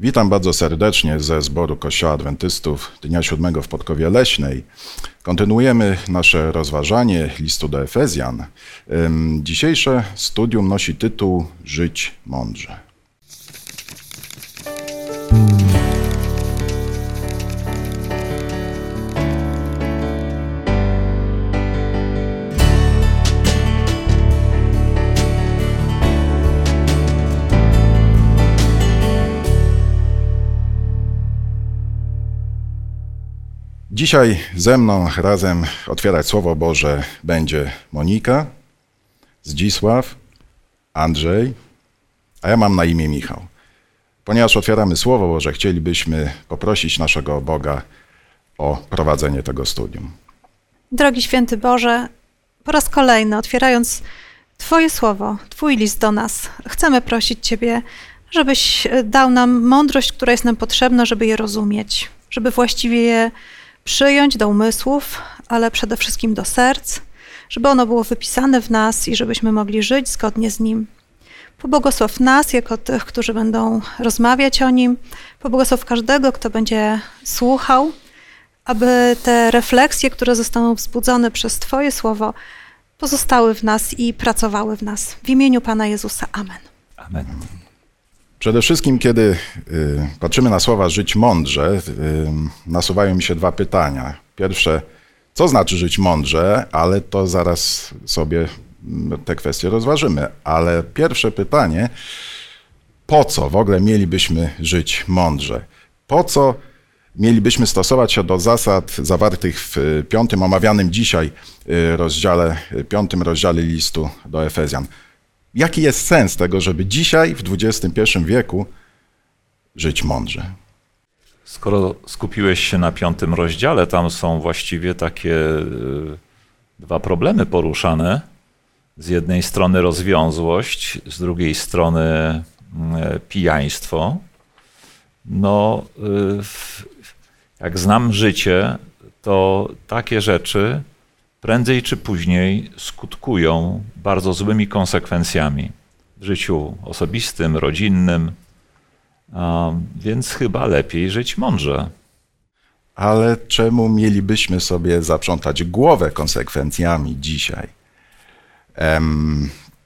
Witam bardzo serdecznie ze zboru Kościoła Adwentystów Dnia Siódmego w Podkowie Leśnej. Kontynuujemy nasze rozważanie listu do Efezjan. Dzisiejsze studium nosi tytuł Żyć mądrze. Dzisiaj ze mną razem otwierać Słowo Boże będzie Monika, Zdzisław, Andrzej, a ja mam na imię Michał. Ponieważ otwieramy Słowo Boże, chcielibyśmy poprosić naszego Boga o prowadzenie tego studium. Drogi święty Boże, po raz kolejny otwierając Twoje słowo, Twój list do nas, chcemy prosić Ciebie, żebyś dał nam mądrość, która jest nam potrzebna, żeby je rozumieć, żeby właściwie je przyjąć do umysłów, ale przede wszystkim do serc, żeby ono było wypisane w nas i żebyśmy mogli żyć zgodnie z nim. Pobłogosław nas jako tych, którzy będą rozmawiać o nim. Pobłogosław każdego, kto będzie słuchał, aby te refleksje, które zostaną wzbudzone przez Twoje słowo, pozostały w nas i pracowały w nas. W imieniu Pana Jezusa. Amen. Amen. Przede wszystkim, kiedy y, patrzymy na słowa żyć mądrze, y, nasuwają mi się dwa pytania. Pierwsze, co znaczy żyć mądrze, ale to zaraz sobie mm, te kwestie rozważymy. Ale pierwsze pytanie, po co w ogóle mielibyśmy żyć mądrze? Po co mielibyśmy stosować się do zasad zawartych w y, piątym, omawianym dzisiaj rozdziale, piątym rozdziale listu do Efezjan? Jaki jest sens tego, żeby dzisiaj, w XXI wieku, żyć mądrze? Skoro skupiłeś się na piątym rozdziale, tam są właściwie takie y, dwa problemy poruszane. Z jednej strony rozwiązłość, z drugiej strony y, pijaństwo. No, y, jak znam życie, to takie rzeczy prędzej czy później skutkują bardzo złymi konsekwencjami w życiu osobistym, rodzinnym. Więc chyba lepiej żyć mądrze. Ale czemu mielibyśmy sobie zaprzątać głowę konsekwencjami dzisiaj?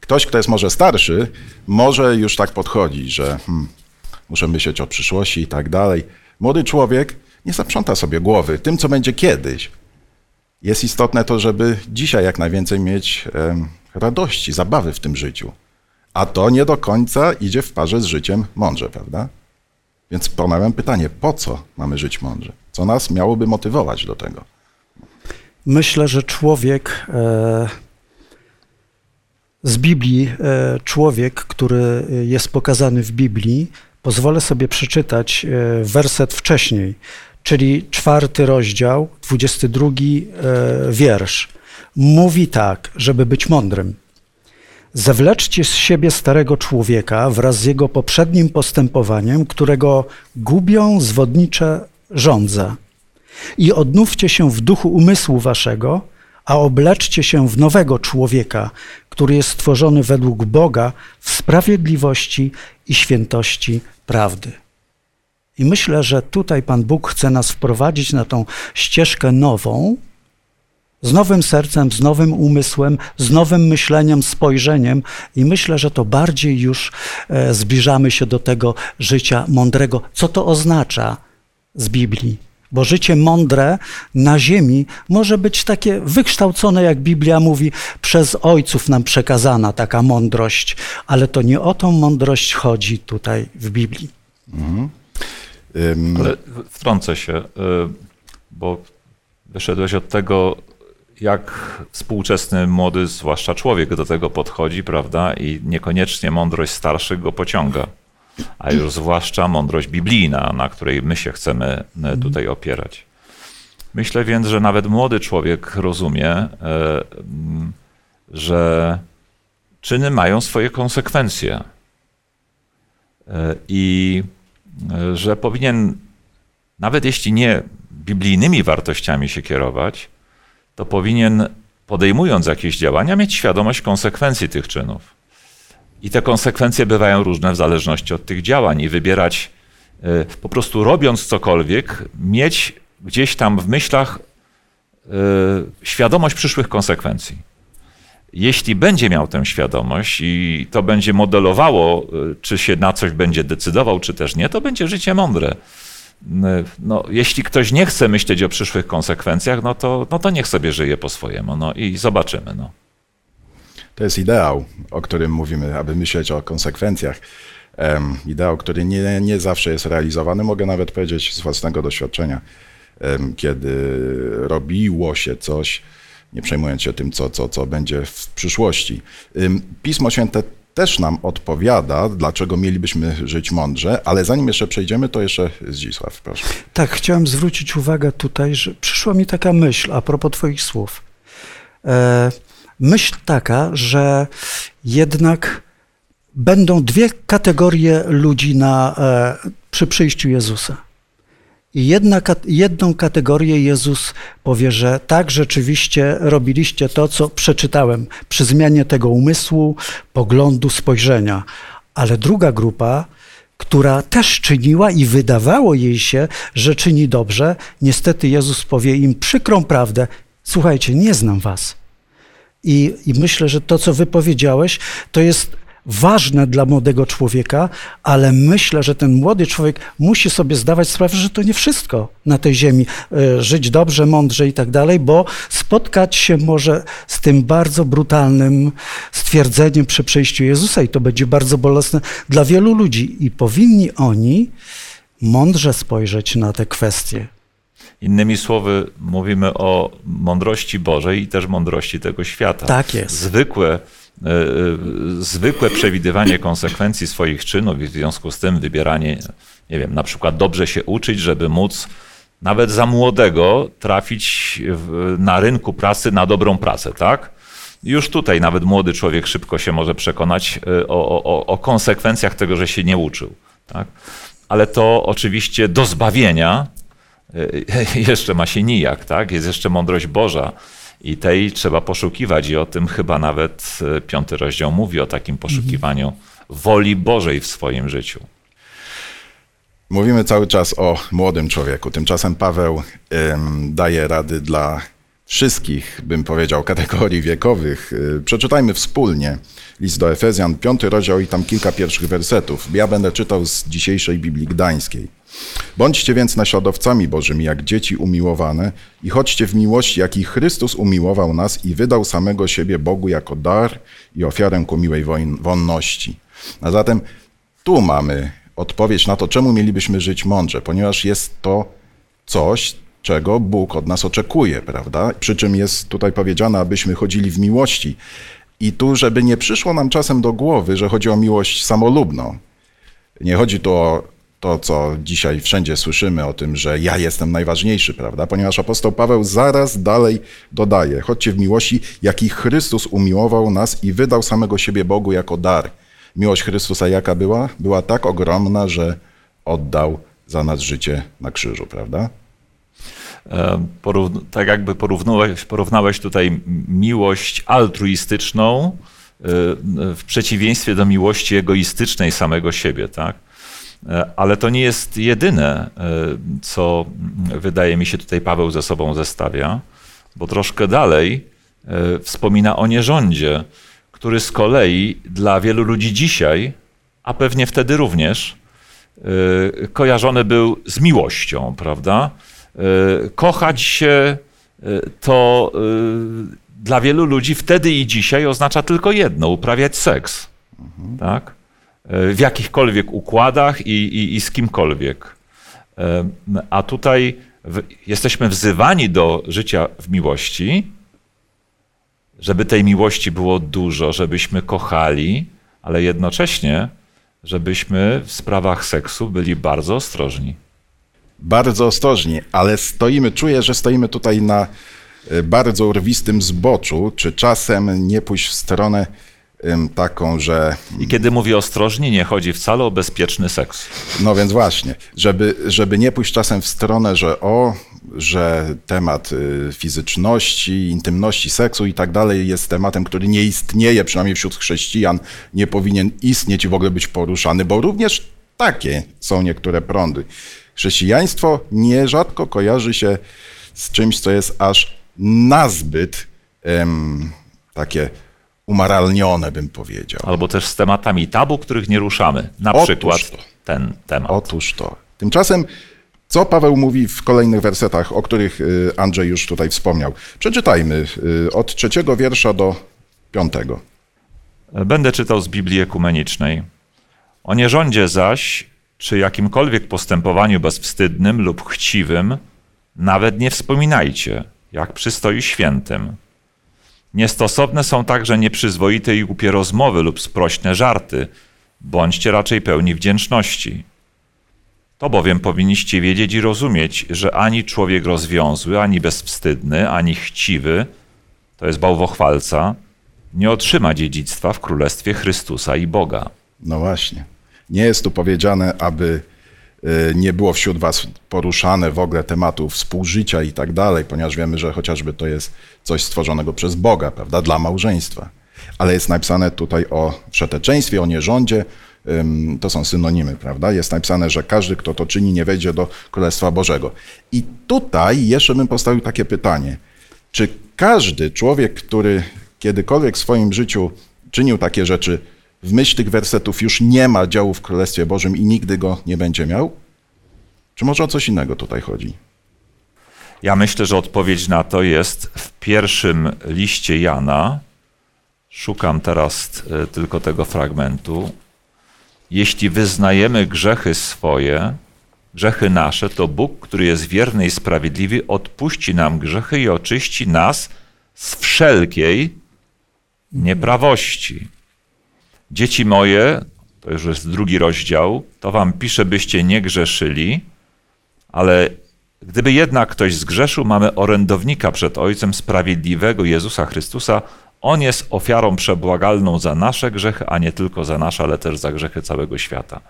Ktoś, kto jest może starszy, może już tak podchodzi, że hmm, muszę myśleć o przyszłości i tak dalej. Młody człowiek nie zaprząta sobie głowy tym, co będzie kiedyś. Jest istotne to, żeby dzisiaj jak najwięcej mieć radości, zabawy w tym życiu. A to nie do końca idzie w parze z życiem mądrze, prawda? Więc ponawiam pytanie, po co mamy żyć mądrze? Co nas miałoby motywować do tego? Myślę, że człowiek e, z Biblii, e, człowiek, który jest pokazany w Biblii, pozwolę sobie przeczytać e, werset wcześniej, czyli czwarty rozdział, 22 e, wiersz. Mówi tak, żeby być mądrym. Zawleczcie z siebie starego człowieka wraz z jego poprzednim postępowaniem, którego gubią zwodnicze żądze i odnówcie się w duchu umysłu waszego, a obleczcie się w nowego człowieka, który jest stworzony według Boga w sprawiedliwości i świętości prawdy. I myślę, że tutaj Pan Bóg chce nas wprowadzić na tą ścieżkę nową, z nowym sercem, z nowym umysłem, z nowym myśleniem, spojrzeniem, i myślę, że to bardziej już e, zbliżamy się do tego życia mądrego. Co to oznacza z Biblii? Bo życie mądre na ziemi może być takie wykształcone, jak Biblia mówi, przez ojców nam przekazana taka mądrość, ale to nie o tą mądrość chodzi tutaj w Biblii. Ym, Ale wtrącę się, y, bo wyszedłeś od tego, jak współczesny młody, zwłaszcza człowiek, do tego podchodzi, prawda? I niekoniecznie mądrość starszych go pociąga, a już zwłaszcza mądrość biblijna, na której my się chcemy y, tutaj opierać. Myślę więc, że nawet młody człowiek rozumie, y, że czyny mają swoje konsekwencje. I że powinien, nawet jeśli nie biblijnymi wartościami się kierować, to powinien, podejmując jakieś działania, mieć świadomość konsekwencji tych czynów. I te konsekwencje bywają różne w zależności od tych działań i wybierać e, po prostu robiąc cokolwiek, mieć gdzieś tam w myślach e, świadomość przyszłych konsekwencji. Jeśli będzie miał tę świadomość i to będzie modelowało, e, czy się na coś będzie decydował, czy też nie, to będzie życie mądre. No, jeśli ktoś nie chce myśleć o przyszłych konsekwencjach, no to, no to niech sobie żyje po swojemu. No i zobaczymy. No. To jest ideał, o którym mówimy, aby myśleć o konsekwencjach. Um, ideał, który nie, nie zawsze jest realizowany. Mogę nawet powiedzieć z własnego doświadczenia, um, kiedy robiło się coś, nie przejmując się tym, co, co, co będzie w przyszłości. Pismo Święte też nam odpowiada, dlaczego mielibyśmy żyć mądrze, ale zanim jeszcze przejdziemy, to jeszcze Zdzisław, proszę. Tak, chciałem zwrócić uwagę tutaj, że przyszła mi taka myśl a propos Twoich słów. E, myśl taka, że jednak będą dwie kategorie ludzi na, e, przy przyjściu Jezusa. I jedna, jedną kategorię Jezus powie, że tak, rzeczywiście robiliście to, co przeczytałem, przy zmianie tego umysłu, poglądu, spojrzenia. Ale druga grupa, która też czyniła i wydawało jej się, że czyni dobrze, niestety Jezus powie im przykrą prawdę: Słuchajcie, nie znam was. I, I myślę, że to, co wypowiedziałeś, to jest ważne dla młodego człowieka, ale myślę, że ten młody człowiek musi sobie zdawać sprawę, że to nie wszystko na tej ziemi, e, żyć dobrze, mądrze i tak dalej, bo spotkać się może z tym bardzo brutalnym stwierdzeniem przy przyjściu Jezusa i to będzie bardzo bolesne dla wielu ludzi i powinni oni mądrze spojrzeć na te kwestie. Innymi słowy, mówimy o mądrości Bożej i też mądrości tego świata. Tak jest. Zwykłe zwykłe przewidywanie konsekwencji swoich czynów i w związku z tym wybieranie, nie wiem, na przykład dobrze się uczyć, żeby móc nawet za młodego trafić na rynku pracy na dobrą pracę, tak? Już tutaj nawet młody człowiek szybko się może przekonać e, o, o, o konsekwencjach tego, że się nie uczył. Tak? Ale to oczywiście do zbawienia jeszcze ma się nijak, tak? Jest jeszcze mądrość Boża i tej trzeba poszukiwać, i o tym chyba nawet e, piąty rozdział mówi o takim poszukiwaniu woli Bożej w swoim życiu. Mówimy cały czas o młodym człowieku. Tymczasem Paweł ym, daje rady dla wszystkich, bym powiedział, kategorii wiekowych. E, przeczytajmy wspólnie list do Efezjan, piąty rozdział i tam kilka pierwszych wersetów. Ja będę czytał z dzisiejszej Biblii Gdańskiej. Bądźcie więc naśladowcami Bożymi, jak dzieci umiłowane, i chodźcie w miłości, jaki Chrystus umiłował nas i wydał samego siebie Bogu jako dar i ofiarę ku miłej wonności. A zatem tu mamy odpowiedź na to, czemu mielibyśmy żyć mądrze, ponieważ jest to coś, czego Bóg od nas oczekuje, prawda? Przy czym jest tutaj powiedziane, abyśmy chodzili w miłości. I tu, żeby nie przyszło nam czasem do głowy, że chodzi o miłość samolubną. Nie chodzi tu o to, co dzisiaj wszędzie słyszymy o tym, że ja jestem najważniejszy, prawda? Ponieważ apostoł Paweł zaraz dalej dodaje: chodźcie w miłości, jaki Chrystus umiłował nas i wydał samego siebie Bogu jako dar. Miłość Chrystusa jaka była? Była tak ogromna, że oddał za nas życie na krzyżu, prawda? E, tak jakby porównałeś, porównałeś tutaj miłość altruistyczną e, w przeciwieństwie do miłości egoistycznej samego siebie, tak? E, ale to nie jest jedyne, co wydaje mi się tutaj Paweł ze sobą zestawia, bo troszkę dalej wspomina o nierządzie, który z kolei dla wielu ludzi dzisiaj, a pewnie wtedy również, kojarzony był z miłością, prawda? Kochać się to dla wielu ludzi wtedy i dzisiaj oznacza tylko jedno uprawiać seks. Mhm. Tak? w jakichkolwiek układach i, i, i z kimkolwiek. A tutaj w, jesteśmy wzywani do życia w miłości, żeby tej miłości było dużo, żebyśmy kochali, ale jednocześnie, żebyśmy w sprawach seksu byli bardzo ostrożni. Bardzo ostrożni, ale stoimy, czuję, że stoimy tutaj na e, bardzo urwistym zboczu, czy czasem nie pójść w stronę taką, że... I kiedy mówię ostrożnie, nie chodzi wcale o bezpieczny seks. No więc właśnie, żeby, żeby nie pójść czasem w stronę, że o, że temat y, fizyczności, intymności, seksu i tak dalej jest tematem, który nie istnieje, przynajmniej wśród chrześcijan, nie powinien istnieć i w ogóle być poruszany, bo również takie są niektóre prądy. Chrześcijaństwo nierzadko kojarzy się z czymś, co jest aż nazbyt takie umaralnione, bym powiedział. Albo też z tematami tabu, których nie ruszamy. Na Otóż przykład to. ten temat. Otóż to. Tymczasem, co Paweł mówi w kolejnych wersetach, o których y, Andrzej już tutaj wspomniał? Przeczytajmy y, od trzeciego wiersza do piątego. Będę czytał z Biblii Ekumenicznej. O nierządzie zaś, czy jakimkolwiek postępowaniu bezwstydnym lub chciwym, nawet nie wspominajcie, jak przystoi świętym. Niestosowne są także nieprzyzwoite i głupie rozmowy lub sprośne żarty. Bądźcie raczej pełni wdzięczności. To bowiem powinniście wiedzieć i rozumieć, że ani człowiek rozwiązły, ani bezwstydny, ani chciwy, to jest bałwochwalca, nie otrzyma dziedzictwa w Królestwie Chrystusa i Boga. No właśnie. Nie jest tu powiedziane, aby y, nie było wśród was poruszane w ogóle tematu współżycia i tak dalej, ponieważ wiemy, że chociażby to jest coś stworzonego przez Boga, prawda, dla małżeństwa. Ale jest napisane tutaj o wszeteczeństwie, o nierządzie, to są synonimy, prawda? Jest napisane, że każdy, kto to czyni, nie wejdzie do Królestwa Bożego. I tutaj jeszcze bym postawił takie pytanie. Czy każdy człowiek, który kiedykolwiek w swoim życiu czynił takie rzeczy, w myśl tych wersetów już nie ma działu w Królestwie Bożym i nigdy go nie będzie miał? Czy może o coś innego tutaj chodzi? Ja myślę, że odpowiedź na to jest w pierwszym liście Jana. Szukam teraz e, tylko tego fragmentu. Jeśli wyznajemy grzechy swoje, grzechy nasze, to Bóg, który jest wierny i sprawiedliwy, odpuści nam grzechy i oczyści nas z wszelkiej nieprawości. Dzieci moje, to już jest drugi rozdział, to wam piszę, byście nie grzeszyli, ale gdyby jednak ktoś zgrzeszył, mamy orędownika przed Ojcem Sprawiedliwego Jezusa Chrystusa. On jest ofiarą przebłagalną za nasze grzechy, a nie tylko za nasze, ale też za grzechy całego świata.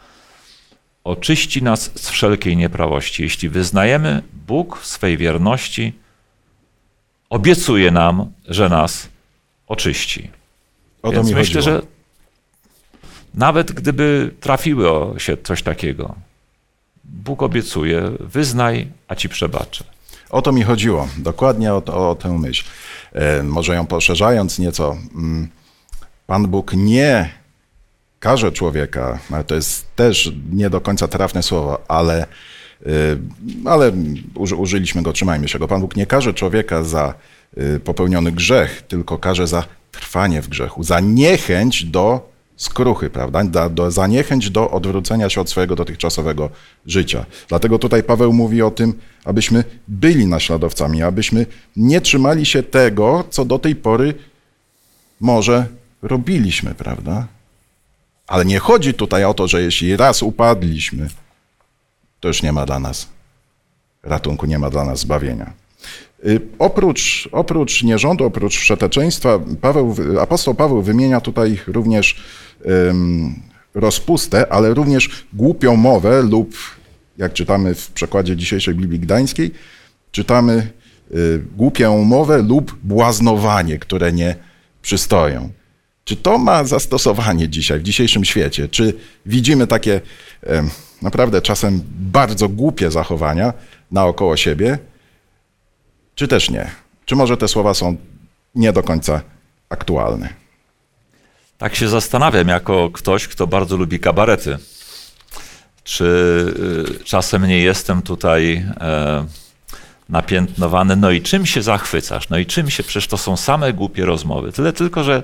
Oczyści nas z wszelkiej nieprawości. Jeśli wyznajemy, Bóg w swej wierności obiecuje nam, że nas oczyści. O to Więc mi myślę, chodziło. że nawet gdyby trafiło się coś takiego, Bóg obiecuje, wyznaj, a ci przebaczę. O to mi chodziło, dokładnie o, o tę myśl. E, może ją poszerzając nieco, mm, Pan Bóg nie karze człowieka, to jest też nie do końca trafne słowo, ale, y, ale uży, użyliśmy go, trzymajmy się go. Pan Bóg nie karze człowieka za y, popełniony grzech, tylko karze za trwanie w grzechu, za niechęć do skruchy, prawda? Da, do, za niechęć do odwrócenia się od swojego dotychczasowego życia. Dlatego tutaj Paweł mówi o tym, abyśmy byli naśladowcami, abyśmy nie trzymali się tego, co do tej pory może robiliśmy, prawda? Ale nie chodzi tutaj o to, że jeśli raz upadliśmy, to już nie ma dla nas ratunku, nie ma dla nas zbawienia. Y, Oprócz, oprócz nierządu, oprócz wszeteczeństwa, Paweł, apostoł Paweł wymienia tutaj również ym, rozpustę, ale również głupią mowę lub, jak czytamy w przekładzie dzisiejszej Biblii Gdańskiej, czytamy y, głupią mowę lub błaznowanie, które nie przystoją. Czy to ma zastosowanie dzisiaj, w dzisiejszym świecie? Czy widzimy takie em, naprawdę czasem bardzo głupie zachowania naokoło siebie, czy też nie? Czy może te słowa są nie do końca aktualne? Tak się zastanawiam, jako ktoś, kto bardzo lubi kabarety. Czy y, czasem nie jestem tutaj e, napiętnowany? No i czym się zachwycasz? No i czym się? Przecież to są same głupie rozmowy. Tyle tylko, że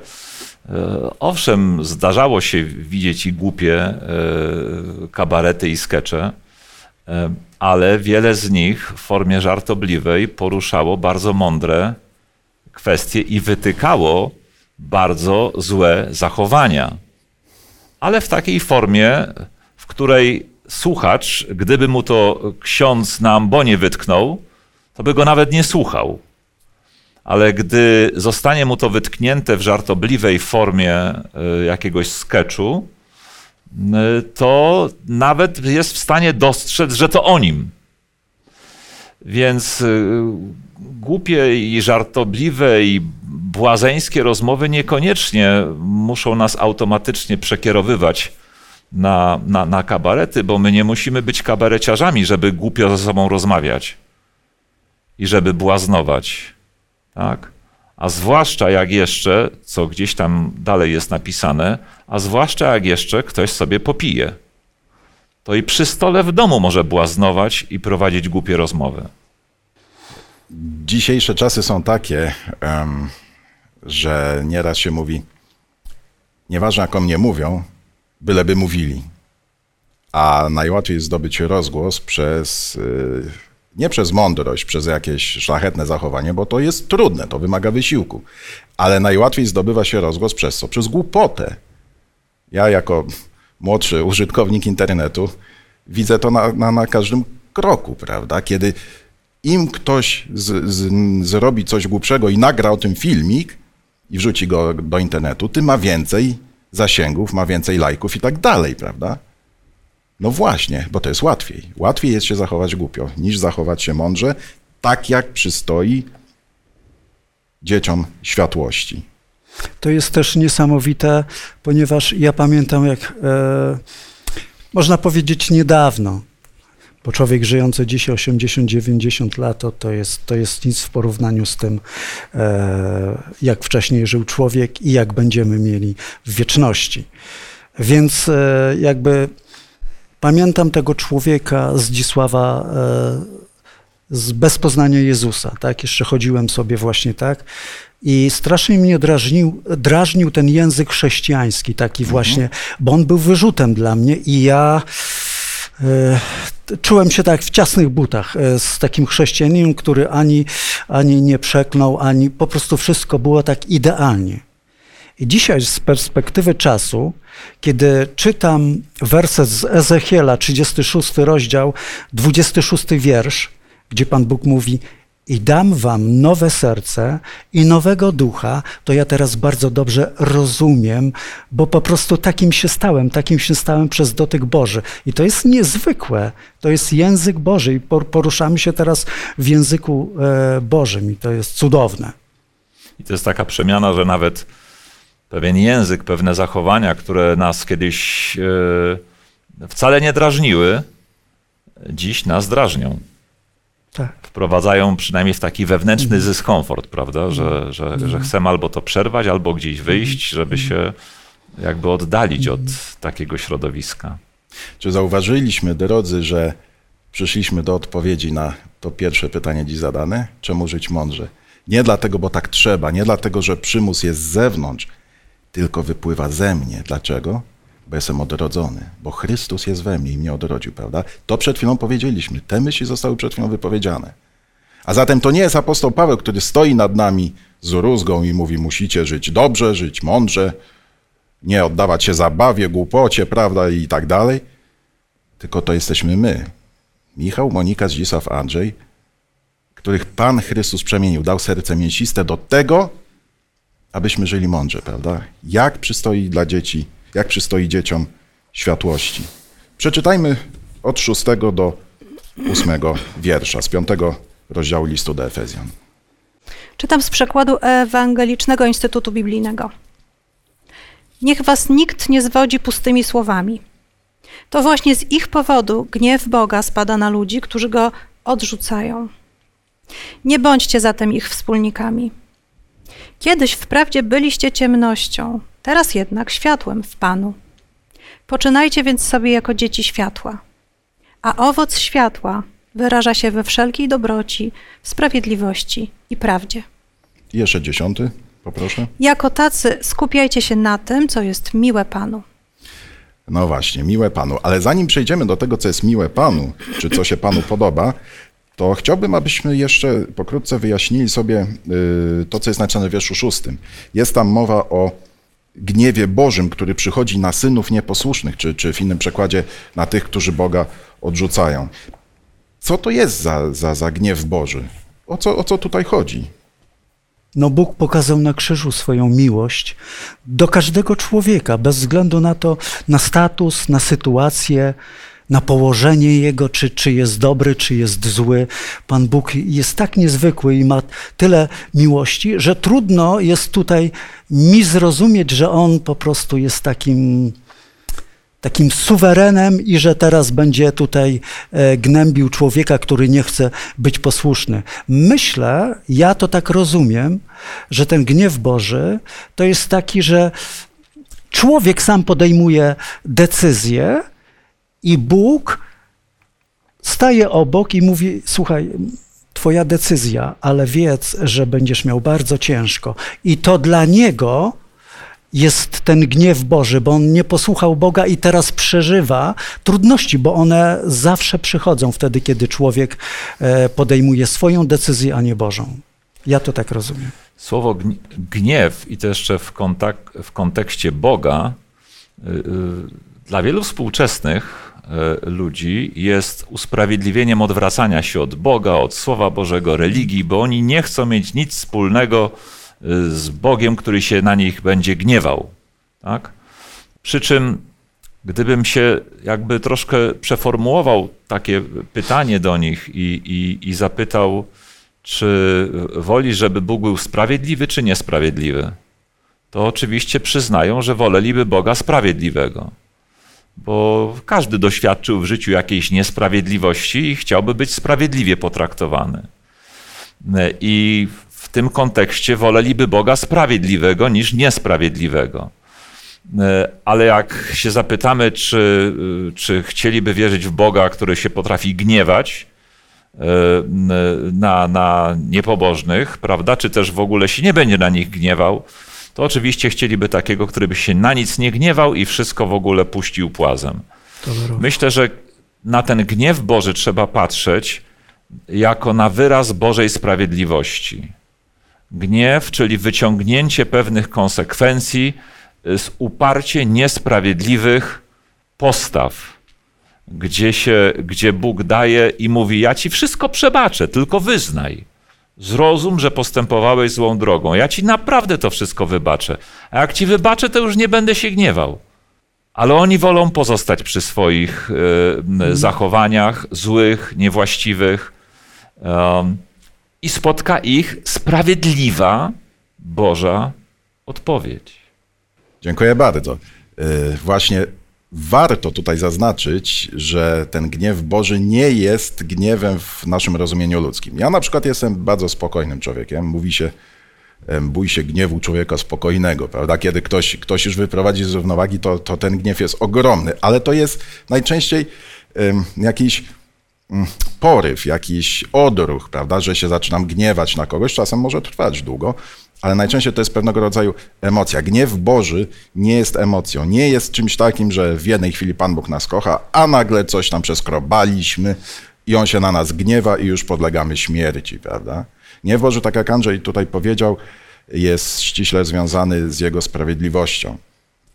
e, owszem, zdarzało się widzieć i głupie e, kabarety i skecze, e, ale wiele z nich w formie żartobliwej poruszało bardzo mądre kwestie i wytykało bardzo złe zachowania. Ale w takiej formie, w której słuchacz, gdyby mu to ksiądz na ambonie wytknął, to by go nawet nie słuchał. Ale gdy zostanie mu to wytknięte w żartobliwej formie y, jakiegoś sketchu, to nawet jest w stanie dostrzec, że to o nim. Więc y, głupie i żartobliwe i błazeńskie rozmowy niekoniecznie muszą nas automatycznie przekierowywać na, na, na kabarety, bo my nie musimy być kabareciarzami, żeby głupio ze sobą rozmawiać i żeby błaznować. Tak? A zwłaszcza jak jeszcze, co gdzieś tam dalej jest napisane, a zwłaszcza jak jeszcze ktoś sobie popije. To i przy stole w domu może błaznować i prowadzić głupie rozmowy. Dzisiejsze czasy są takie, że nieraz się mówi, nieważne jak o mnie mówią, byleby mówili. A najłatwiej zdobyć rozgłos przez, y, nie przez mądrość, przez jakieś szlachetne zachowanie, bo to jest trudne, to wymaga wysiłku. Ale najłatwiej zdobywa się rozgłos przez co? Przez głupotę. Ja jako młodszy użytkownik internetu widzę to na, na, na każdym kroku, prawda? Kiedy im ktoś z, z, zrobi coś głupszego i nagra o tym filmik i wrzuci go do internetu, tym ma więcej zasięgów, ma więcej lajków i tak dalej, prawda? No właśnie, bo to jest łatwiej. Łatwiej jest się zachować głupio, niż zachować się mądrze, tak jak przystoi dzieciom światłości. To jest też niesamowite, ponieważ ja pamiętam, jak e, można powiedzieć niedawno, bo człowiek żyjący dzisiaj 80-90 lat, to, to, jest, to jest nic w porównaniu z tym, e, jak wcześniej żył człowiek i jak będziemy mieli w wieczności. Więc e, jakby pamiętam tego człowieka Zdzisława e, z bez poznania Jezusa, tak? Jeszcze chodziłem sobie właśnie tak. I strasznie mnie drażnił, drażnił ten język chrześcijański, taki właśnie, bo on był wyrzutem dla mnie i ja e, czułem się tak w ciasnych butach e, z takim chrześcijaninem, który ani, ani nie przeklął, ani po prostu wszystko było tak idealnie. I dzisiaj z perspektywy czasu, kiedy czytam werset z Ezechiela, 36 rozdział, 26 wiersz, gdzie Pan Bóg mówi: I dam wam nowe serce i nowego ducha, to ja teraz bardzo dobrze rozumiem, bo po prostu takim się stałem, takim się stałem przez dotyk Boży. I to jest niezwykłe. To jest język Boży i poruszamy się teraz w języku e, Bożym i to jest cudowne. I to jest taka przemiana, że nawet pewien język, pewne zachowania, które nas kiedyś e, wcale nie drażniły, dziś nas drażnią. Tak. Wprowadzają przynajmniej w taki wewnętrzny Mhm. dyskomfort, prawda? Że, że, że chcemy albo to przerwać, albo gdzieś wyjść, Mhm. żeby się jakby oddalić od takiego środowiska. Czy zauważyliśmy, drodzy, że przyszliśmy do odpowiedzi na to pierwsze pytanie dziś zadane? Czemu żyć mądrze? Nie dlatego, bo tak trzeba, nie dlatego, że przymus jest z zewnątrz, tylko wypływa ze mnie. Dlaczego? Bo jestem odrodzony, bo Chrystus jest we mnie i mnie odrodził, prawda? To przed chwilą powiedzieliśmy. Te myśli zostały przed chwilą wypowiedziane. A zatem to nie jest apostoł Paweł, który stoi nad nami z rózgą i mówi: musicie żyć dobrze, żyć mądrze, nie oddawać się zabawie, głupocie, prawda, i tak dalej. Tylko to jesteśmy my. Michał, Monika, Zdzisław, Andrzej, których Pan Chrystus przemienił, dał serce mięsiste do tego, abyśmy żyli mądrze, prawda? Jak przystoi dla dzieci, jak przystoi dzieciom światłości. Przeczytajmy od szóstego do ósmego wiersza, z piątego rozdziału listu do Efezjan. Czytam z przekładu Ewangelicznego Instytutu Biblijnego. Niech was nikt nie zwodzi pustymi słowami. To właśnie z ich powodu gniew Boga spada na ludzi, którzy go odrzucają. Nie bądźcie zatem ich wspólnikami. Kiedyś wprawdzie byliście ciemnością, teraz jednak światłem w Panu. Poczynajcie więc sobie jako dzieci światła. A owoc światła wyraża się we wszelkiej dobroci, sprawiedliwości i prawdzie. Jeszcze dziesiąty, poproszę. Jako tacy skupiajcie się na tym, co jest miłe Panu. No właśnie, miłe Panu. Ale zanim przejdziemy do tego, co jest miłe Panu, czy co się Panu podoba, to chciałbym, abyśmy jeszcze pokrótce wyjaśnili sobie y, to, co jest napisane w wierszu szóstym. Jest tam mowa o gniewie Bożym, który przychodzi na synów nieposłusznych, czy, czy w innym przekładzie na tych, którzy Boga odrzucają. Co to jest za, za, za gniew Boży? O co, o co tutaj chodzi? No Bóg pokazał na krzyżu swoją miłość do każdego człowieka, bez względu na to, na status, na sytuację, na położenie jego, czy, czy jest dobry, czy jest zły. Pan Bóg jest tak niezwykły i ma tyle miłości, że trudno jest tutaj mi zrozumieć, że On po prostu jest takim takim suwerenem i że teraz będzie tutaj e, gnębił człowieka, który nie chce być posłuszny. Myślę, ja to tak rozumiem, że ten gniew Boży to jest taki, że człowiek sam podejmuje decyzję i Bóg staje obok i mówi: Słuchaj, Twoja decyzja, ale wiedz, że będziesz miał bardzo ciężko. I to dla niego jest ten gniew Boży, bo on nie posłuchał Boga i teraz przeżywa trudności, bo one zawsze przychodzą wtedy, kiedy człowiek e, podejmuje swoją decyzję, a nie Bożą. Ja to tak rozumiem. Słowo gniew i to jeszcze w, kontak- w kontekście Boga y, y, dla wielu współczesnych ludzi jest usprawiedliwieniem odwracania się od Boga, od Słowa Bożego, religii, bo oni nie chcą mieć nic wspólnego z Bogiem, który się na nich będzie gniewał. Tak? Przy czym, gdybym się jakby troszkę przeformułował takie pytanie do nich i, i, i zapytał, czy woli, żeby Bóg był sprawiedliwy, czy niesprawiedliwy, to oczywiście przyznają, że woleliby Boga sprawiedliwego. Bo każdy doświadczył w życiu jakiejś niesprawiedliwości i chciałby być sprawiedliwie potraktowany. I w tym kontekście woleliby Boga sprawiedliwego niż niesprawiedliwego. Ale jak się zapytamy, czy, czy chcieliby wierzyć w Boga, który się potrafi gniewać na, na niepobożnych, prawda, czy też w ogóle się nie będzie na nich gniewał, to oczywiście chcieliby takiego, który by się na nic nie gniewał i wszystko w ogóle puścił płazem. Myślę, że na ten gniew Boży trzeba patrzeć jako na wyraz Bożej sprawiedliwości. Gniew, czyli wyciągnięcie pewnych konsekwencji z uparcie niesprawiedliwych postaw, gdzie, się, gdzie Bóg daje i mówi: Ja ci wszystko przebaczę, tylko wyznaj. Zrozum, że postępowałeś złą drogą. Ja ci naprawdę to wszystko wybaczę. A jak ci wybaczę, to już nie będę się gniewał. Ale oni wolą pozostać przy swoich y, zachowaniach złych, niewłaściwych i spotka ich sprawiedliwa Boża odpowiedź. Dziękuję bardzo. Y, właśnie warto tutaj zaznaczyć, że ten gniew Boży nie jest gniewem w naszym rozumieniu ludzkim. Ja na przykład jestem bardzo spokojnym człowiekiem. Mówi się, bój się gniewu człowieka spokojnego, prawda? Kiedy ktoś, ktoś już wyprowadzi z równowagi, to, to ten gniew jest ogromny, ale to jest najczęściej jakiś Mm, poryw, jakiś odruch, prawda, że się zaczynam gniewać na kogoś, czasem może trwać długo, ale najczęściej to jest pewnego rodzaju emocja. Gniew Boży nie jest emocją, nie jest czymś takim, że w jednej chwili Pan Bóg nas kocha, a nagle coś tam przeskrobaliśmy i On się na nas gniewa i już podlegamy śmierci, prawda? Gniew Boży, tak jak Andrzej tutaj powiedział, jest ściśle związany z Jego sprawiedliwością,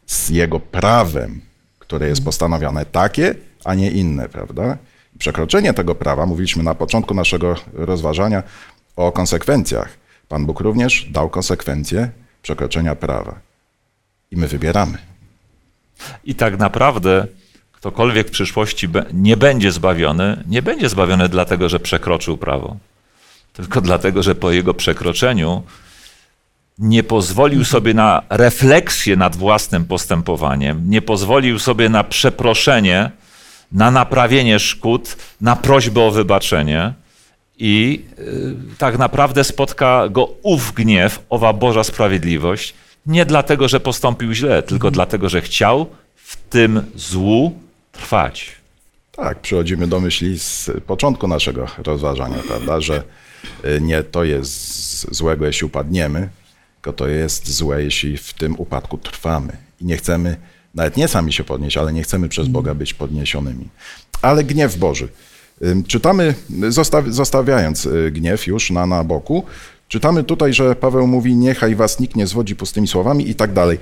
z Jego prawem, które jest postanowione takie, a nie inne, prawda? przekroczenie tego prawa, mówiliśmy na początku naszego rozważania o konsekwencjach. Pan Bóg również dał konsekwencje przekroczenia prawa. I my wybieramy. I tak naprawdę ktokolwiek w przyszłości nie będzie zbawiony, nie będzie zbawiony dlatego, że przekroczył prawo, tylko dlatego, że po jego przekroczeniu nie pozwolił sobie na refleksję nad własnym postępowaniem, nie pozwolił sobie na przeproszenie na naprawienie szkód, na prośbę o wybaczenie. I y, tak naprawdę spotka go ów gniew, owa Boża sprawiedliwość, nie dlatego, że postąpił źle, tylko mhm. dlatego, że chciał w tym złu trwać. Tak, przychodzimy do myśli z początku naszego rozważania, prawda, że y, nie to jest złego, jeśli upadniemy, tylko to jest złe, jeśli w tym upadku trwamy i nie chcemy nawet nie sami się podnieść, ale nie chcemy przez Boga być podniesionymi. Ale gniew Boży. Czytamy, zostawiając y, gniew już na, na boku, czytamy tutaj, że Paweł mówi, niechaj was nikt nie zwodzi pustymi słowami i tak dalej.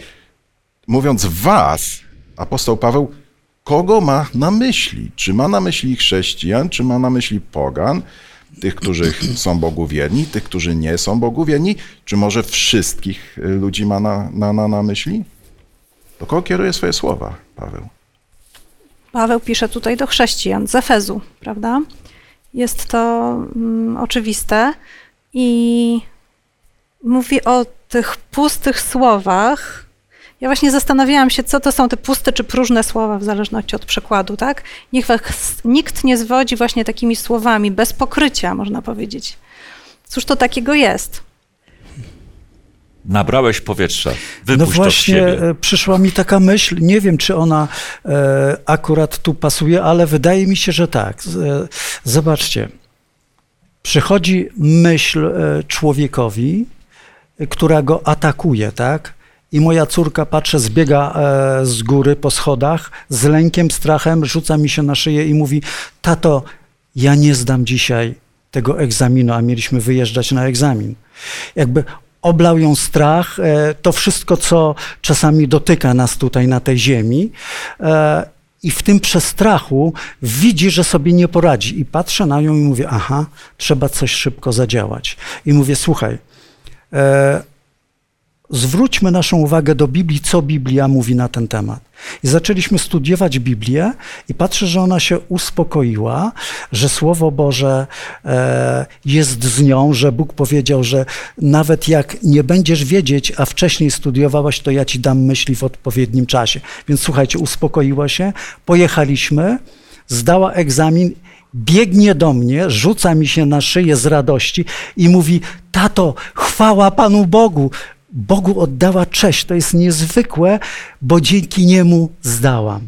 Mówiąc was, apostoł Paweł, kogo ma na myśli? Czy ma na myśli chrześcijan, czy ma na myśli pogan? Tych, którzy są Bogu wierni, tych, którzy nie są Bogu wierni, czy może wszystkich y, ludzi ma na, na, na, na myśli? Do kogo kieruje swoje słowa Paweł? Paweł pisze tutaj do chrześcijan z Efezu, prawda? Jest to mm, oczywiste i mówi o tych pustych słowach Ja właśnie zastanawiałam się, co to są te puste czy próżne słowa, w zależności od przekładu, tak? Niech was nikt nie zwodzi właśnie takimi słowami, bez pokrycia, można powiedzieć. Cóż to takiego jest? Nabrałeś powietrza, No wypuść z właśnie e, przyszła mi taka myśl, nie wiem czy ona e, akurat tu pasuje, ale wydaje mi się, że tak. E, Zobaczcie, przychodzi myśl e, człowiekowi, która go atakuje, tak? I moja córka, patrzę, zbiega e, z góry po schodach, z lękiem, strachem, rzuca mi się na szyję i mówi: Tato, ja nie zdam dzisiaj tego egzaminu, a mieliśmy wyjeżdżać na egzamin. Jakby oblał ją strach, e, to wszystko, co czasami dotyka nas tutaj na tej ziemi. e, I w tym przestrachu widzi, że sobie nie poradzi. I patrzę na nią i mówię: Aha, trzeba coś szybko zadziałać. I mówię: Słuchaj, e, zwróćmy naszą uwagę do Biblii, co Biblia mówi na ten temat. I zaczęliśmy studiować Biblię i patrzę, że ona się uspokoiła, że Słowo Boże e, jest z nią, że Bóg powiedział, że nawet jak nie będziesz wiedzieć, a wcześniej studiowałaś, to ja ci dam myśli w odpowiednim czasie. Więc słuchajcie, uspokoiła się, pojechaliśmy, zdała egzamin biegnie do mnie, rzuca mi się na szyję z radości i mówi: Tato, chwała Panu Bogu. Bogu oddała cześć. To jest niezwykłe, bo dzięki niemu zdałam.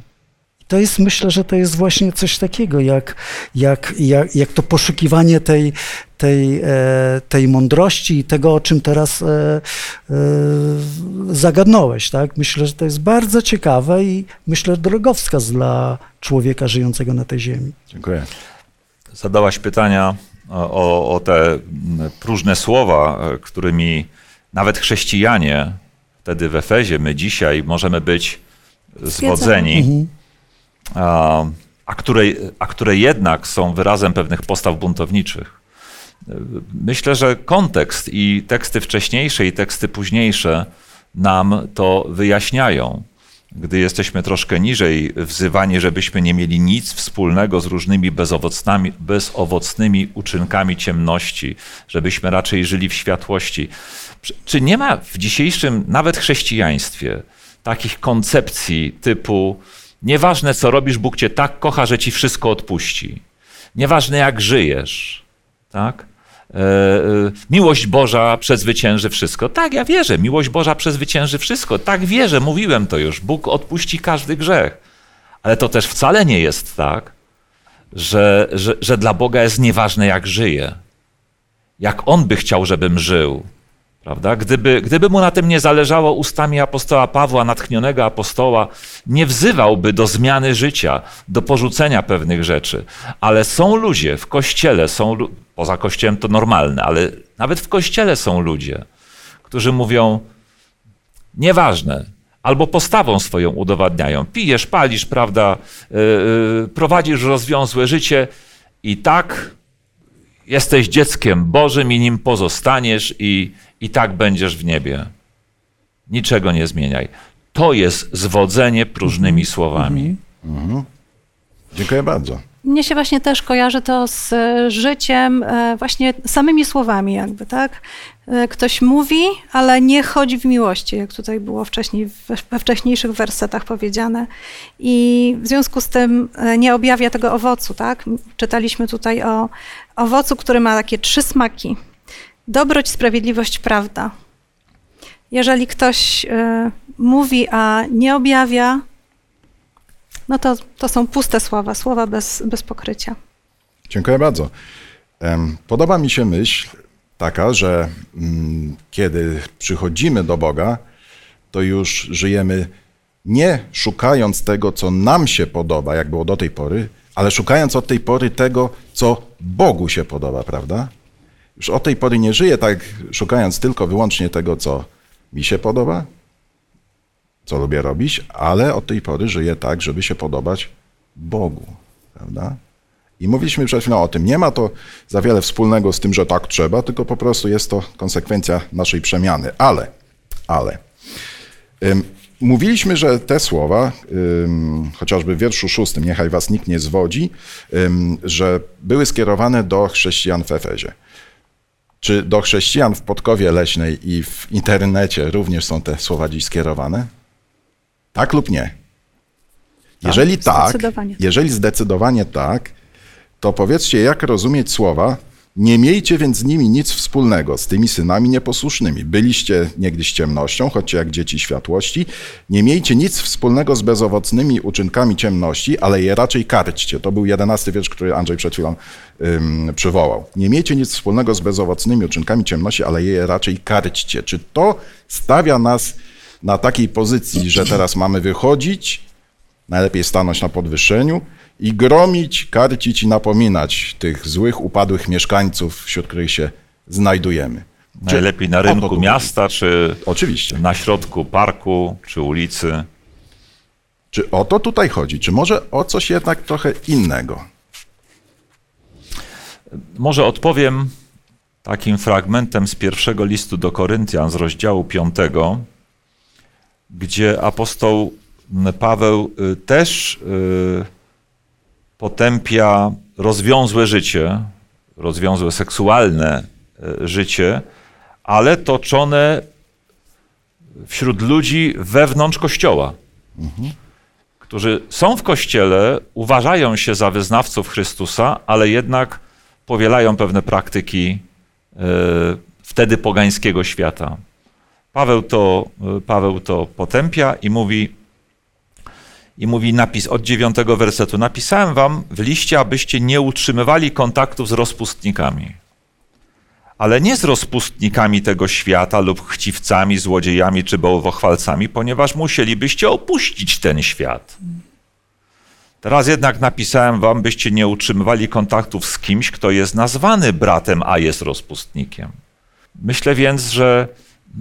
To jest, myślę, że to jest właśnie coś takiego, jak, jak, jak, jak to poszukiwanie tej, tej, e, tej mądrości i tego, o czym teraz e, e, zagadnąłeś. Tak? Myślę, że to jest bardzo ciekawe i myślę, drogowskaz dla człowieka żyjącego na tej ziemi. Dziękuję. Zadałaś pytania o, o te próżne słowa, którymi nawet chrześcijanie wtedy w Efezie, my dzisiaj możemy być zwodzeni, Mhm. a, a, które, a które jednak są wyrazem pewnych postaw buntowniczych. Myślę, że kontekst i teksty wcześniejsze i teksty późniejsze nam to wyjaśniają. Gdy jesteśmy troszkę niżej wzywani, żebyśmy nie mieli nic wspólnego z różnymi bezowocnymi, uczynkami ciemności, żebyśmy raczej żyli w światłości. Czy nie ma w dzisiejszym, nawet chrześcijaństwie, takich koncepcji typu nieważne co robisz, Bóg cię tak kocha, że ci wszystko odpuści. Nieważne jak żyjesz, tak? E, e, Miłość Boża przezwycięży wszystko. Tak, ja wierzę, miłość Boża przezwycięży wszystko. Tak wierzę, mówiłem to już. Bóg odpuści każdy grzech. Ale to też wcale nie jest tak, że, że, że dla Boga jest nieważne, jak żyję. Jak On by chciał, żebym żył. Prawda? Gdyby, gdyby mu na tym nie zależało ustami apostoła Pawła, natchnionego apostoła, nie wzywałby do zmiany życia, do porzucenia pewnych rzeczy. Ale są ludzie w kościele, są, poza kościołem to normalne, ale nawet w kościele są ludzie, którzy mówią, nieważne, albo postawą swoją udowadniają. Pijesz, palisz, prawda, yy, yy, prowadzisz rozwiązłe życie i tak jesteś dzieckiem Bożym i nim pozostaniesz i, i tak będziesz w niebie. Niczego nie zmieniaj. To jest zwodzenie próżnymi słowami. Dziękuję bardzo. Mnie się właśnie też kojarzy to z życiem, e, właśnie samymi słowami jakby, tak? E, Ktoś mówi, ale nie chodzi w miłości, jak tutaj było wcześniej, we, wcześniejszych wersetach powiedziane. I w związku z tym e, nie objawia tego owocu, tak? Czytaliśmy tutaj o owocu, który ma takie trzy smaki. Dobroć, sprawiedliwość, prawda. Jeżeli ktoś e, mówi, a nie objawia, no to, to są puste słowa, słowa bez, bez pokrycia. Dziękuję bardzo. Podoba mi się myśl taka, że mm, kiedy przychodzimy do Boga, to już żyjemy nie szukając tego, co nam się podoba, jak było do tej pory, ale szukając od tej pory tego, co Bogu się podoba, prawda? Już od tej pory nie żyję tak, szukając tylko wyłącznie tego, co mi się podoba, co lubię robić, ale od tej pory żyję tak, żeby się podobać Bogu, prawda? I mówiliśmy przed chwilą o tym. Nie ma to za wiele wspólnego z tym, że tak trzeba, tylko po prostu jest to konsekwencja naszej przemiany. Ale, ale. Ym, mówiliśmy, że te słowa, ym, chociażby w wierszu szóstym, niechaj was nikt nie zwodzi, ym, że były skierowane do chrześcijan w Efezie. Czy do chrześcijan w Podkowie Leśnej i w internecie również są te słowa dziś skierowane? Tak lub nie? Jeżeli tak, Zdecydowanie tak. jeżeli zdecydowanie tak, to powiedzcie, jak rozumieć słowa nie miejcie więc z nimi nic wspólnego, z tymi synami nieposłusznymi. Byliście niegdyś ciemnością, choćcie jak dzieci światłości. Nie miejcie nic wspólnego z bezowocnymi uczynkami ciemności, ale je raczej karćcie. To był jedenasty wiersz, który Andrzej przed chwilą ym, przywołał. Nie miejcie nic wspólnego z bezowocnymi uczynkami ciemności, ale je raczej karćcie. Czy to stawia nas na takiej pozycji, że teraz mamy wychodzić, najlepiej stanąć na podwyższeniu i gromić, karcić i napominać tych złych, upadłych mieszkańców, wśród których się znajdujemy. Czy Najlepiej na rynku miasta, czy? Oczywiście. na środku parku, czy ulicy. Czy o to tutaj chodzi? Czy może o coś jednak trochę innego? Może odpowiem takim fragmentem z pierwszego listu do Koryntian z rozdziału 5, gdzie apostoł Paweł y, też y, potępia rozwiązłe życie, rozwiązłe seksualne y, życie, ale toczone wśród ludzi wewnątrz kościoła, którzy są w kościele, uważają się za wyznawców Chrystusa, ale jednak powielają pewne praktyki e, wtedy pogańskiego świata. Paweł to, e, Paweł to potępia i mówi, i mówi napis od dziewiątego wersetu. Napisałem wam w liście, abyście nie utrzymywali kontaktów z rozpustnikami. Ale nie z rozpustnikami tego świata lub chciwcami, złodziejami czy bałwochwalcami, ponieważ musielibyście opuścić ten świat. Teraz jednak napisałem wam, byście nie utrzymywali kontaktów z kimś, kto jest nazwany bratem, a jest rozpustnikiem. Myślę więc, że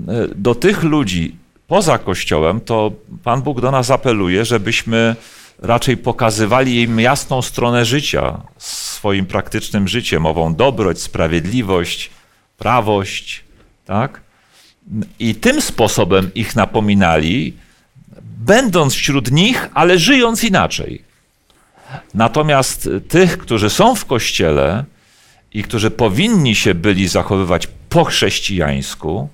e, do tych ludzi poza Kościołem, to Pan Bóg do nas apeluje, żebyśmy raczej pokazywali im jasną stronę życia swoim praktycznym życiem, ową dobroć, sprawiedliwość, prawość, tak? I tym sposobem ich napominali, będąc wśród nich, ale żyjąc inaczej. Natomiast tych, którzy są w kościele i którzy powinni się byli zachowywać po chrześcijańsku,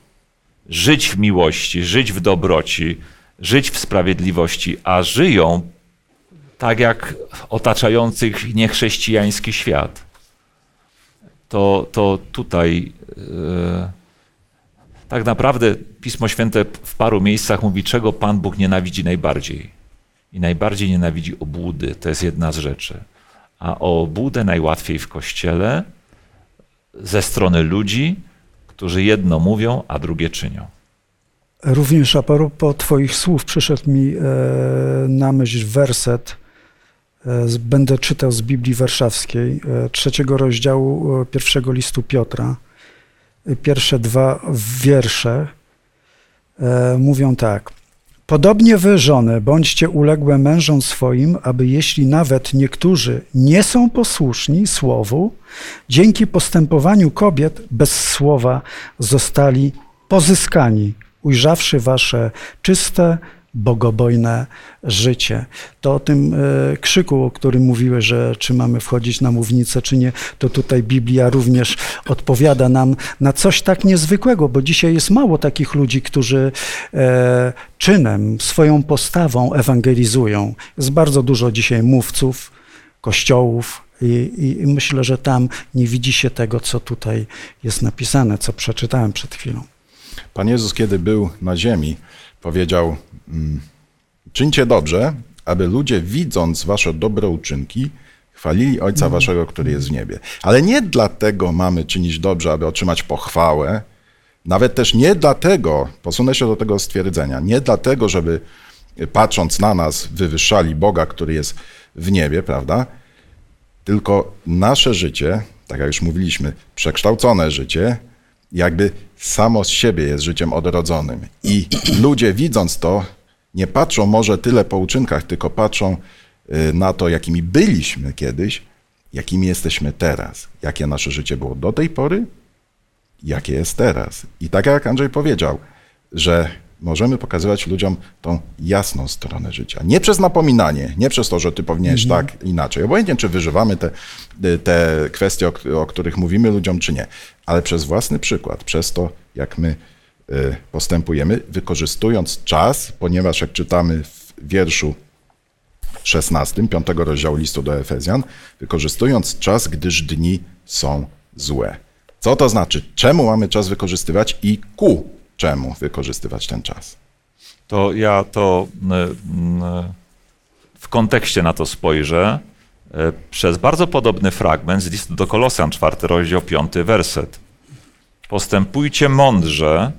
żyć w miłości, żyć w dobroci, żyć w sprawiedliwości, a żyją tak jak otaczający ich niechrześcijański świat, to, to tutaj e, tak naprawdę Pismo Święte w paru miejscach mówi, czego Pan Bóg nienawidzi najbardziej. I najbardziej nienawidzi obłudy, to jest jedna z rzeczy. A o obłudę najłatwiej w kościele ze strony ludzi, którzy jedno mówią, a drugie czynią. Również a propos Twoich słów przyszedł mi e, na myśl werset, e, będę czytał z Biblii Warszawskiej, e, trzeciego rozdziału pierwszego listu Piotra. Pierwsze dwa wiersze mówią tak. Podobnie wy, żony, bądźcie uległe mężom swoim, aby jeśli nawet niektórzy nie są posłuszni słowu, dzięki postępowaniu kobiet bez słowa zostali pozyskani, ujrzawszy wasze czyste, bogobojne życie. To o tym e, krzyku, o którym mówiłeś, że czy mamy wchodzić na mównicę, czy nie, to tutaj Biblia również odpowiada nam na coś tak niezwykłego, bo dzisiaj jest mało takich ludzi, którzy e, czynem, swoją postawą ewangelizują. Jest bardzo dużo dzisiaj mówców, kościołów, i, i, I myślę, że tam nie widzi się tego, co tutaj jest napisane, co przeczytałem przed chwilą. Pan Jezus, kiedy był na ziemi, powiedział: mm, Czyńcie dobrze, aby ludzie, widząc wasze dobre uczynki, chwalili Ojca waszego, który jest w niebie. Ale nie dlatego mamy czynić dobrze, aby otrzymać pochwałę, nawet też nie dlatego, posunę się do tego stwierdzenia, nie dlatego, żeby y, patrząc na nas, wywyższali Boga, który jest w niebie, prawda? Tylko nasze życie, tak jak już mówiliśmy, przekształcone życie, jakby samo z siebie jest życiem odrodzonym. I ludzie widząc to, nie patrzą może tyle po uczynkach, tylko patrzą y, na to, jakimi byliśmy kiedyś, jakimi jesteśmy teraz. Jakie nasze życie było do tej pory, jakie jest teraz. I tak jak Andrzej powiedział, że możemy pokazywać ludziom tą jasną stronę życia. Nie przez napominanie, nie przez to, że ty powinieneś tak, inaczej. Obojętnie, czy wyżywamy te, te kwestie, o, o których mówimy ludziom, czy nie, ale przez własny przykład, przez to, jak my y, postępujemy, wykorzystując czas, ponieważ jak czytamy w wierszu 16, 5 rozdziału listu do Efezjan, wykorzystując czas, gdyż dni są złe. Co to znaczy? Czemu mamy czas wykorzystywać i ku czemu wykorzystywać ten czas? To ja to w kontekście na to spojrzę e, przez bardzo podobny fragment z listu do Kolosjan, czwarty rozdział, piąty werset. Postępujcie mądrze,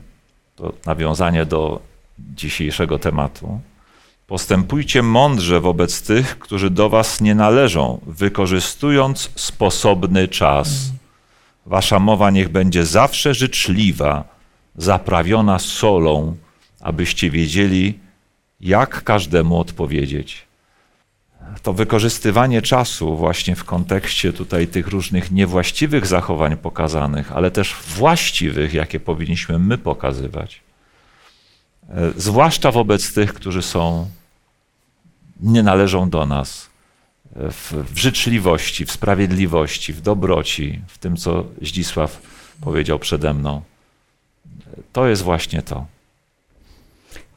to nawiązanie do dzisiejszego tematu. Postępujcie mądrze wobec tych, którzy do was nie należą, wykorzystując sposobny czas. Wasza mowa niech będzie zawsze życzliwa, zaprawiona solą, abyście wiedzieli, jak każdemu odpowiedzieć. To wykorzystywanie czasu właśnie w kontekście tutaj tych różnych niewłaściwych zachowań pokazanych, ale też właściwych, jakie powinniśmy my pokazywać. E, zwłaszcza wobec tych, którzy są, nie należą do nas, e, w, w życzliwości, w sprawiedliwości, w dobroci, w tym, co Zdzisław powiedział przede mną. To jest właśnie to.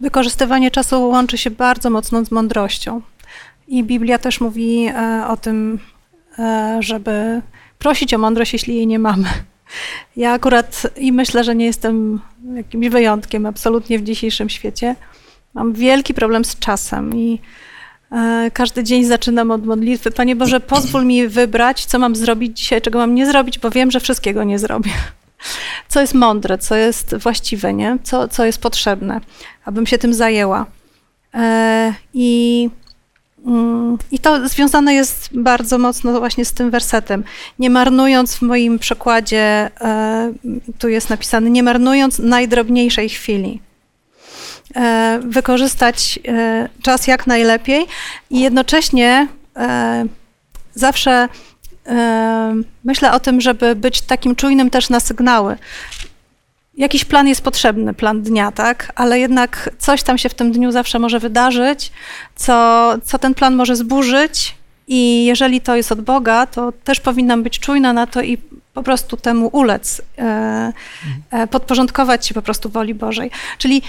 Wykorzystywanie czasu łączy się bardzo mocno z mądrością. I Biblia też mówi e, o tym, e, żeby prosić o mądrość, jeśli jej nie mamy. Ja akurat i myślę, że nie jestem jakimś wyjątkiem absolutnie w dzisiejszym świecie. Mam wielki problem z czasem i e, każdy dzień zaczynam od modlitwy. Panie Boże, pozwól mi wybrać, co mam zrobić dzisiaj, czego mam nie zrobić, bo wiem, że wszystkiego nie zrobię co jest mądre, co jest właściwe, nie? Co, co jest potrzebne, abym się tym zajęła. E, I, mm, I to związane jest bardzo mocno właśnie z tym wersetem. Nie marnując w moim przekładzie, e, tu jest napisane, nie marnując najdrobniejszej chwili e, wykorzystać czas jak najlepiej i jednocześnie zawsze myślę o tym, żeby być takim czujnym też na sygnały. Jakiś plan jest potrzebny, plan dnia, tak? Ale jednak coś tam się w tym dniu zawsze może wydarzyć, co, co ten plan może zburzyć, i jeżeli to jest od Boga, to też powinnam być czujna na to i po prostu temu ulec, e, e, podporządkować się po prostu woli Bożej. Czyli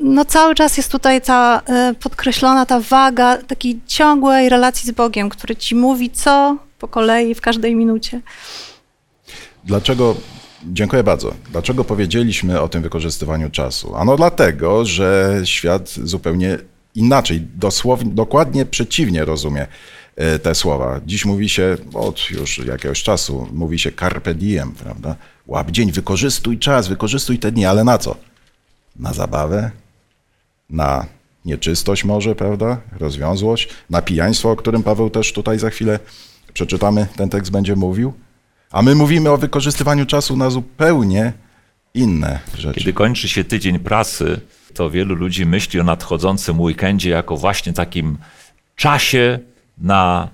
no cały czas jest tutaj ta e, podkreślona ta waga takiej ciągłej relacji z Bogiem, który ci mówi, co po kolei w każdej minucie. Dlaczego Dziękuję bardzo. Dlaczego powiedzieliśmy o tym wykorzystywaniu czasu? Ano dlatego, że świat zupełnie inaczej, dosłownie, dokładnie przeciwnie rozumie e, te słowa. Dziś mówi się, od już jakiegoś czasu, mówi się carpe diem, prawda? Łap dzień, wykorzystuj czas, wykorzystuj te dni, ale na co? Na zabawę? Na nieczystość może, prawda? Rozwiązłość? Na pijaństwo, o którym Paweł też tutaj za chwilę przeczytamy, ten tekst będzie mówił. A my mówimy o wykorzystywaniu czasu na zupełnie inne rzeczy. Kiedy kończy się tydzień pracy, to wielu ludzi myśli o nadchodzącym weekendzie jako właśnie takim czasie na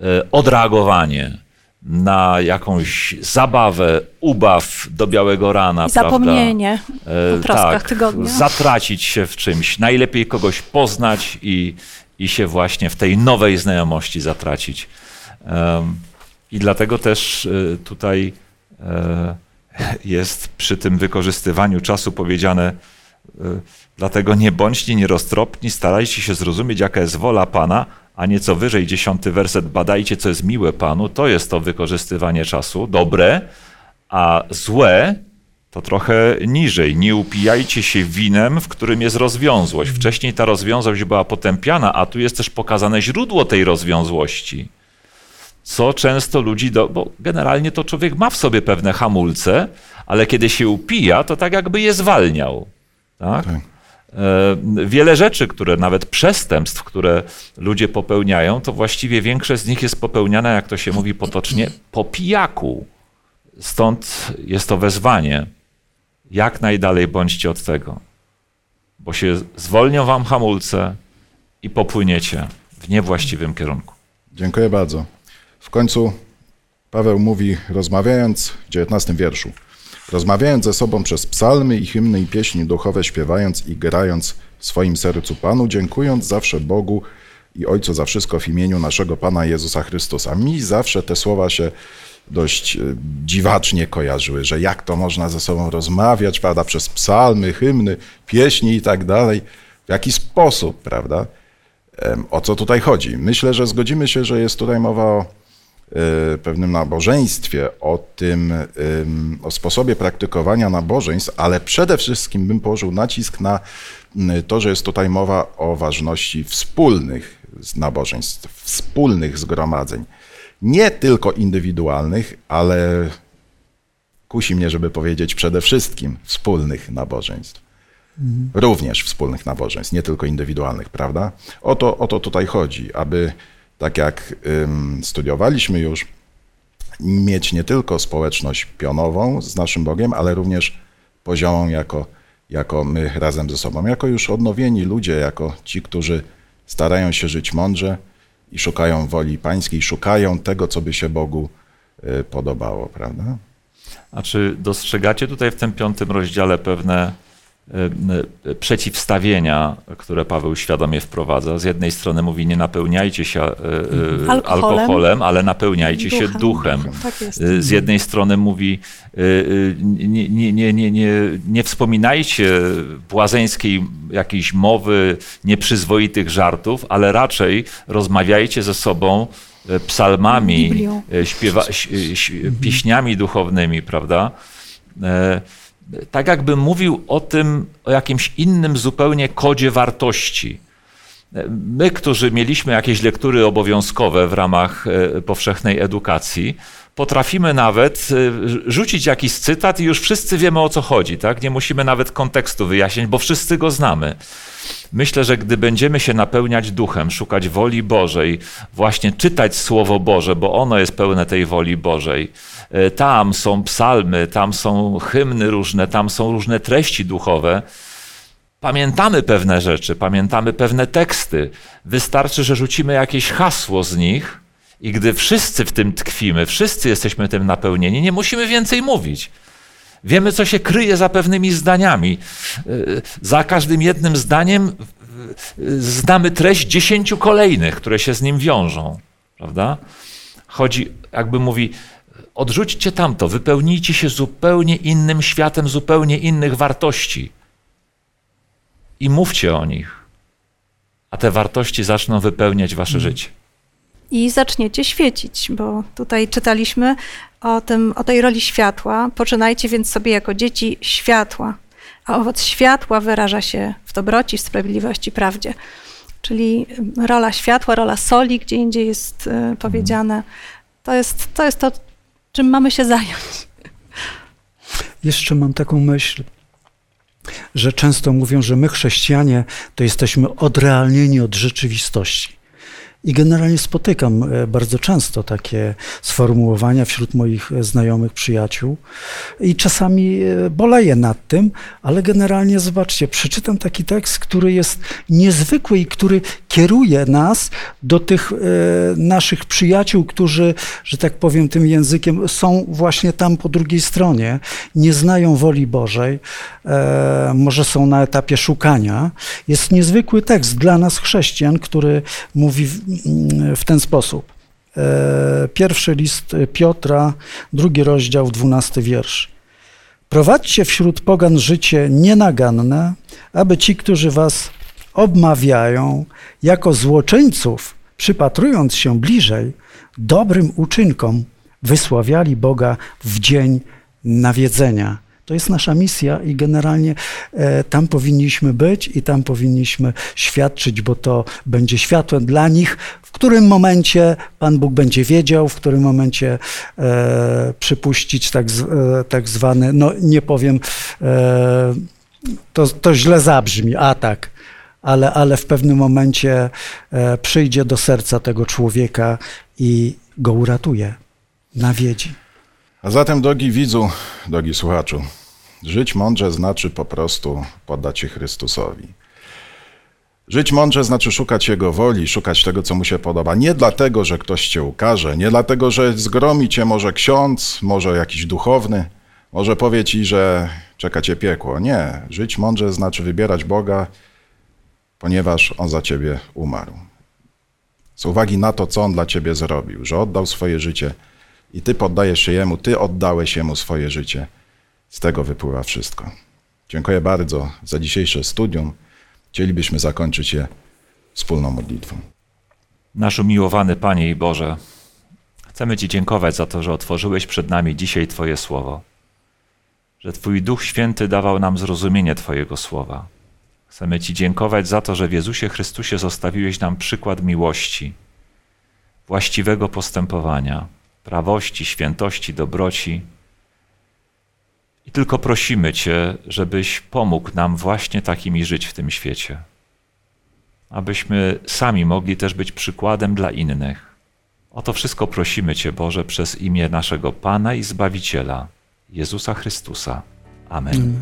e, odreagowanie, na jakąś zabawę, ubaw do białego rana. Zapomnienie prawda? o troskach tak, tygodnia. Zatracić się w czymś. Najlepiej kogoś poznać i, i się właśnie w tej nowej znajomości zatracić. I dlatego też e, tutaj e, jest przy tym wykorzystywaniu czasu powiedziane, e, dlatego nie bądźcie nieroztropni, starajcie się zrozumieć, jaka jest wola Pana, a nieco wyżej dziesiąty werset, badajcie, co jest miłe Panu, to jest to wykorzystywanie czasu, dobre, a złe to trochę niżej. Nie upijajcie się winem, w którym jest rozwiązłość. Wcześniej ta rozwiązłość była potępiana, a tu jest też pokazane źródło tej rozwiązłości co często ludzi, do, bo generalnie to człowiek ma w sobie pewne hamulce, ale kiedy się upija, to tak jakby je zwalniał. Tak? tak. E, wiele rzeczy, które nawet przestępstw, które ludzie popełniają, to właściwie większość z nich jest popełniana, jak to się mówi potocznie, po pijaku. Stąd jest to wezwanie. Jak najdalej bądźcie od tego, bo się zwolnią wam hamulce i popłyniecie w niewłaściwym kierunku. Dziękuję bardzo. W końcu Paweł mówi, rozmawiając w XIX wierszu, rozmawiając ze sobą przez psalmy i hymny i pieśni duchowe, śpiewając i grając w swoim sercu Panu, dziękując zawsze Bogu i Ojcu za wszystko w imieniu naszego Pana Jezusa Chrystusa. Mi zawsze te słowa się dość e, dziwacznie kojarzyły, że jak to można ze sobą rozmawiać, prawda, przez psalmy, hymny, pieśni i tak dalej, w jaki sposób, prawda? O co tutaj chodzi? Myślę, że zgodzimy się, że jest tutaj mowa o pewnym nabożeństwie, o tym, em, o sposobie praktykowania nabożeństw, ale przede wszystkim bym położył nacisk na m, to, że jest tutaj mowa o ważności wspólnych nabożeństw, wspólnych zgromadzeń. Nie tylko indywidualnych, ale kusi mnie, żeby powiedzieć przede wszystkim wspólnych nabożeństw. Również wspólnych nabożeństw, nie tylko indywidualnych, prawda? O to, o to tutaj chodzi, aby tak jak studiowaliśmy już, mieć nie tylko społeczność pionową z naszym Bogiem, ale również poziomą jako, jako my razem ze sobą, jako już odnowieni ludzie, jako ci, którzy starają się żyć mądrze i szukają woli pańskiej, szukają tego, co by się Bogu y, podobało, prawda? A czy dostrzegacie tutaj w tym piątym rozdziale pewne przeciwstawienia, które Paweł świadomie wprowadza? Z jednej strony mówi, nie napełniajcie się e, e, Alkoholem. alkoholem, ale napełniajcie się duchem. Tak Z jednej strony mówi, nie, nie, nie, nie, nie, nie wspominajcie błazeńskiej jakiejś mowy, nieprzyzwoitych żartów, ale raczej rozmawiajcie ze sobą psalmami, śpiewa, pieśniami duchownymi, prawda? Tak jakby mówił o tym, o jakimś innym zupełnie kodzie wartości. My, którzy mieliśmy jakieś lektury obowiązkowe w ramach e, powszechnej edukacji, potrafimy nawet e, rzucić jakiś cytat i już wszyscy wiemy o co chodzi, tak? Nie musimy nawet kontekstu wyjaśnić, bo wszyscy go znamy. Myślę, że gdy będziemy się napełniać duchem, szukać woli Bożej, właśnie czytać Słowo Boże, bo ono jest pełne tej woli Bożej. e, Tam są psalmy, tam są hymny różne, tam są różne treści duchowe. Pamiętamy pewne rzeczy, pamiętamy pewne teksty. Wystarczy, że rzucimy jakieś hasło z nich i gdy wszyscy w tym tkwimy, wszyscy jesteśmy tym napełnieni, nie musimy więcej mówić. Wiemy, co się kryje za pewnymi zdaniami. Y, Za każdym jednym zdaniem znamy treść dziesięciu kolejnych, które się z nim wiążą. Prawda? Chodzi, jakby mówi, odrzućcie tamto, wypełnijcie się zupełnie innym światem, zupełnie innych wartości i mówcie o nich, a te wartości zaczną wypełniać wasze życie. I zaczniecie świecić, bo tutaj czytaliśmy o, tym, o tej roli światła. Poczynajcie więc sobie jako dzieci światła, a owoc światła wyraża się w dobroci, sprawiedliwości, prawdzie. Czyli rola światła, rola soli, gdzie indziej jest e, powiedziane, to jest, to jest to, czym mamy się zająć. Jeszcze mam taką myśl, że często mówią, że my chrześcijanie to jesteśmy odrealnieni od rzeczywistości. I generalnie spotykam e, bardzo często takie sformułowania wśród moich znajomych, przyjaciół. I czasami e, boleję nad tym, ale generalnie zobaczcie, przeczytam taki tekst, który jest niezwykły i który kieruje nas do tych e, naszych przyjaciół, którzy, że tak powiem tym językiem, są właśnie tam po drugiej stronie, nie znają woli Bożej, e, może są na etapie szukania. Jest niezwykły tekst dla nas chrześcijan, który mówi w, ten sposób. E, Pierwszy list Piotra, drugi rozdział, dwunasty wiersz. Prowadźcie wśród pogan życie nienaganne, aby ci, którzy was obmawiają jako złoczyńców, przypatrując się bliżej dobrym uczynkom, wysławiali Boga w dzień nawiedzenia. To jest nasza misja i generalnie e, tam powinniśmy być i tam powinniśmy świadczyć, bo to będzie światłem dla nich, w którym momencie Pan Bóg będzie wiedział, w którym momencie e, przypuścić tak, z, e, tak zwany, no nie powiem, e, to, to źle zabrzmi, atak, ale, ale w pewnym momencie e, przyjdzie do serca tego człowieka i go uratuje, nawiedzi. A zatem, drogi widzu, drogi słuchaczu, żyć mądrze znaczy po prostu poddać się Chrystusowi. Żyć mądrze znaczy szukać Jego woli, szukać tego, co Mu się podoba. Nie dlatego, że ktoś Cię ukaże, nie dlatego, że zgromi Cię może ksiądz, może jakiś duchowny, może powie Ci, że czeka Cię piekło. Nie. Żyć mądrze znaczy wybierać Boga, ponieważ On za Ciebie umarł. Z uwagi na to, co On dla Ciebie zrobił, że oddał swoje życie i Ty poddajesz się Jemu, Ty oddałeś Jemu swoje życie. Z tego wypływa wszystko. Dziękuję bardzo za dzisiejsze studium. Chcielibyśmy zakończyć je wspólną modlitwą. Nasz umiłowany Panie i Boże, chcemy Ci dziękować za to, że otworzyłeś przed nami dzisiaj Twoje słowo, że Twój Duch Święty dawał nam zrozumienie Twojego słowa. Chcemy Ci dziękować za to, że w Jezusie Chrystusie zostawiłeś nam przykład miłości, właściwego postępowania, prawości, świętości, dobroci. I tylko prosimy Cię, żebyś pomógł nam właśnie takimi żyć w tym świecie abyśmy sami mogli też być przykładem dla innych. O to wszystko prosimy Cię, Boże, przez imię naszego Pana i Zbawiciela, Jezusa Chrystusa. Amen.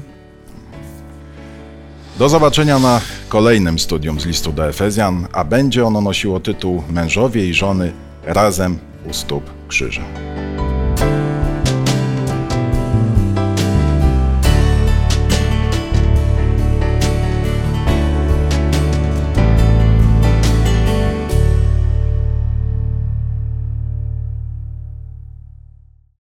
Do zobaczenia na kolejnym studium z listu do Efezjan, a będzie ono nosiło tytuł Mężowie i żony razem u stóp krzyża.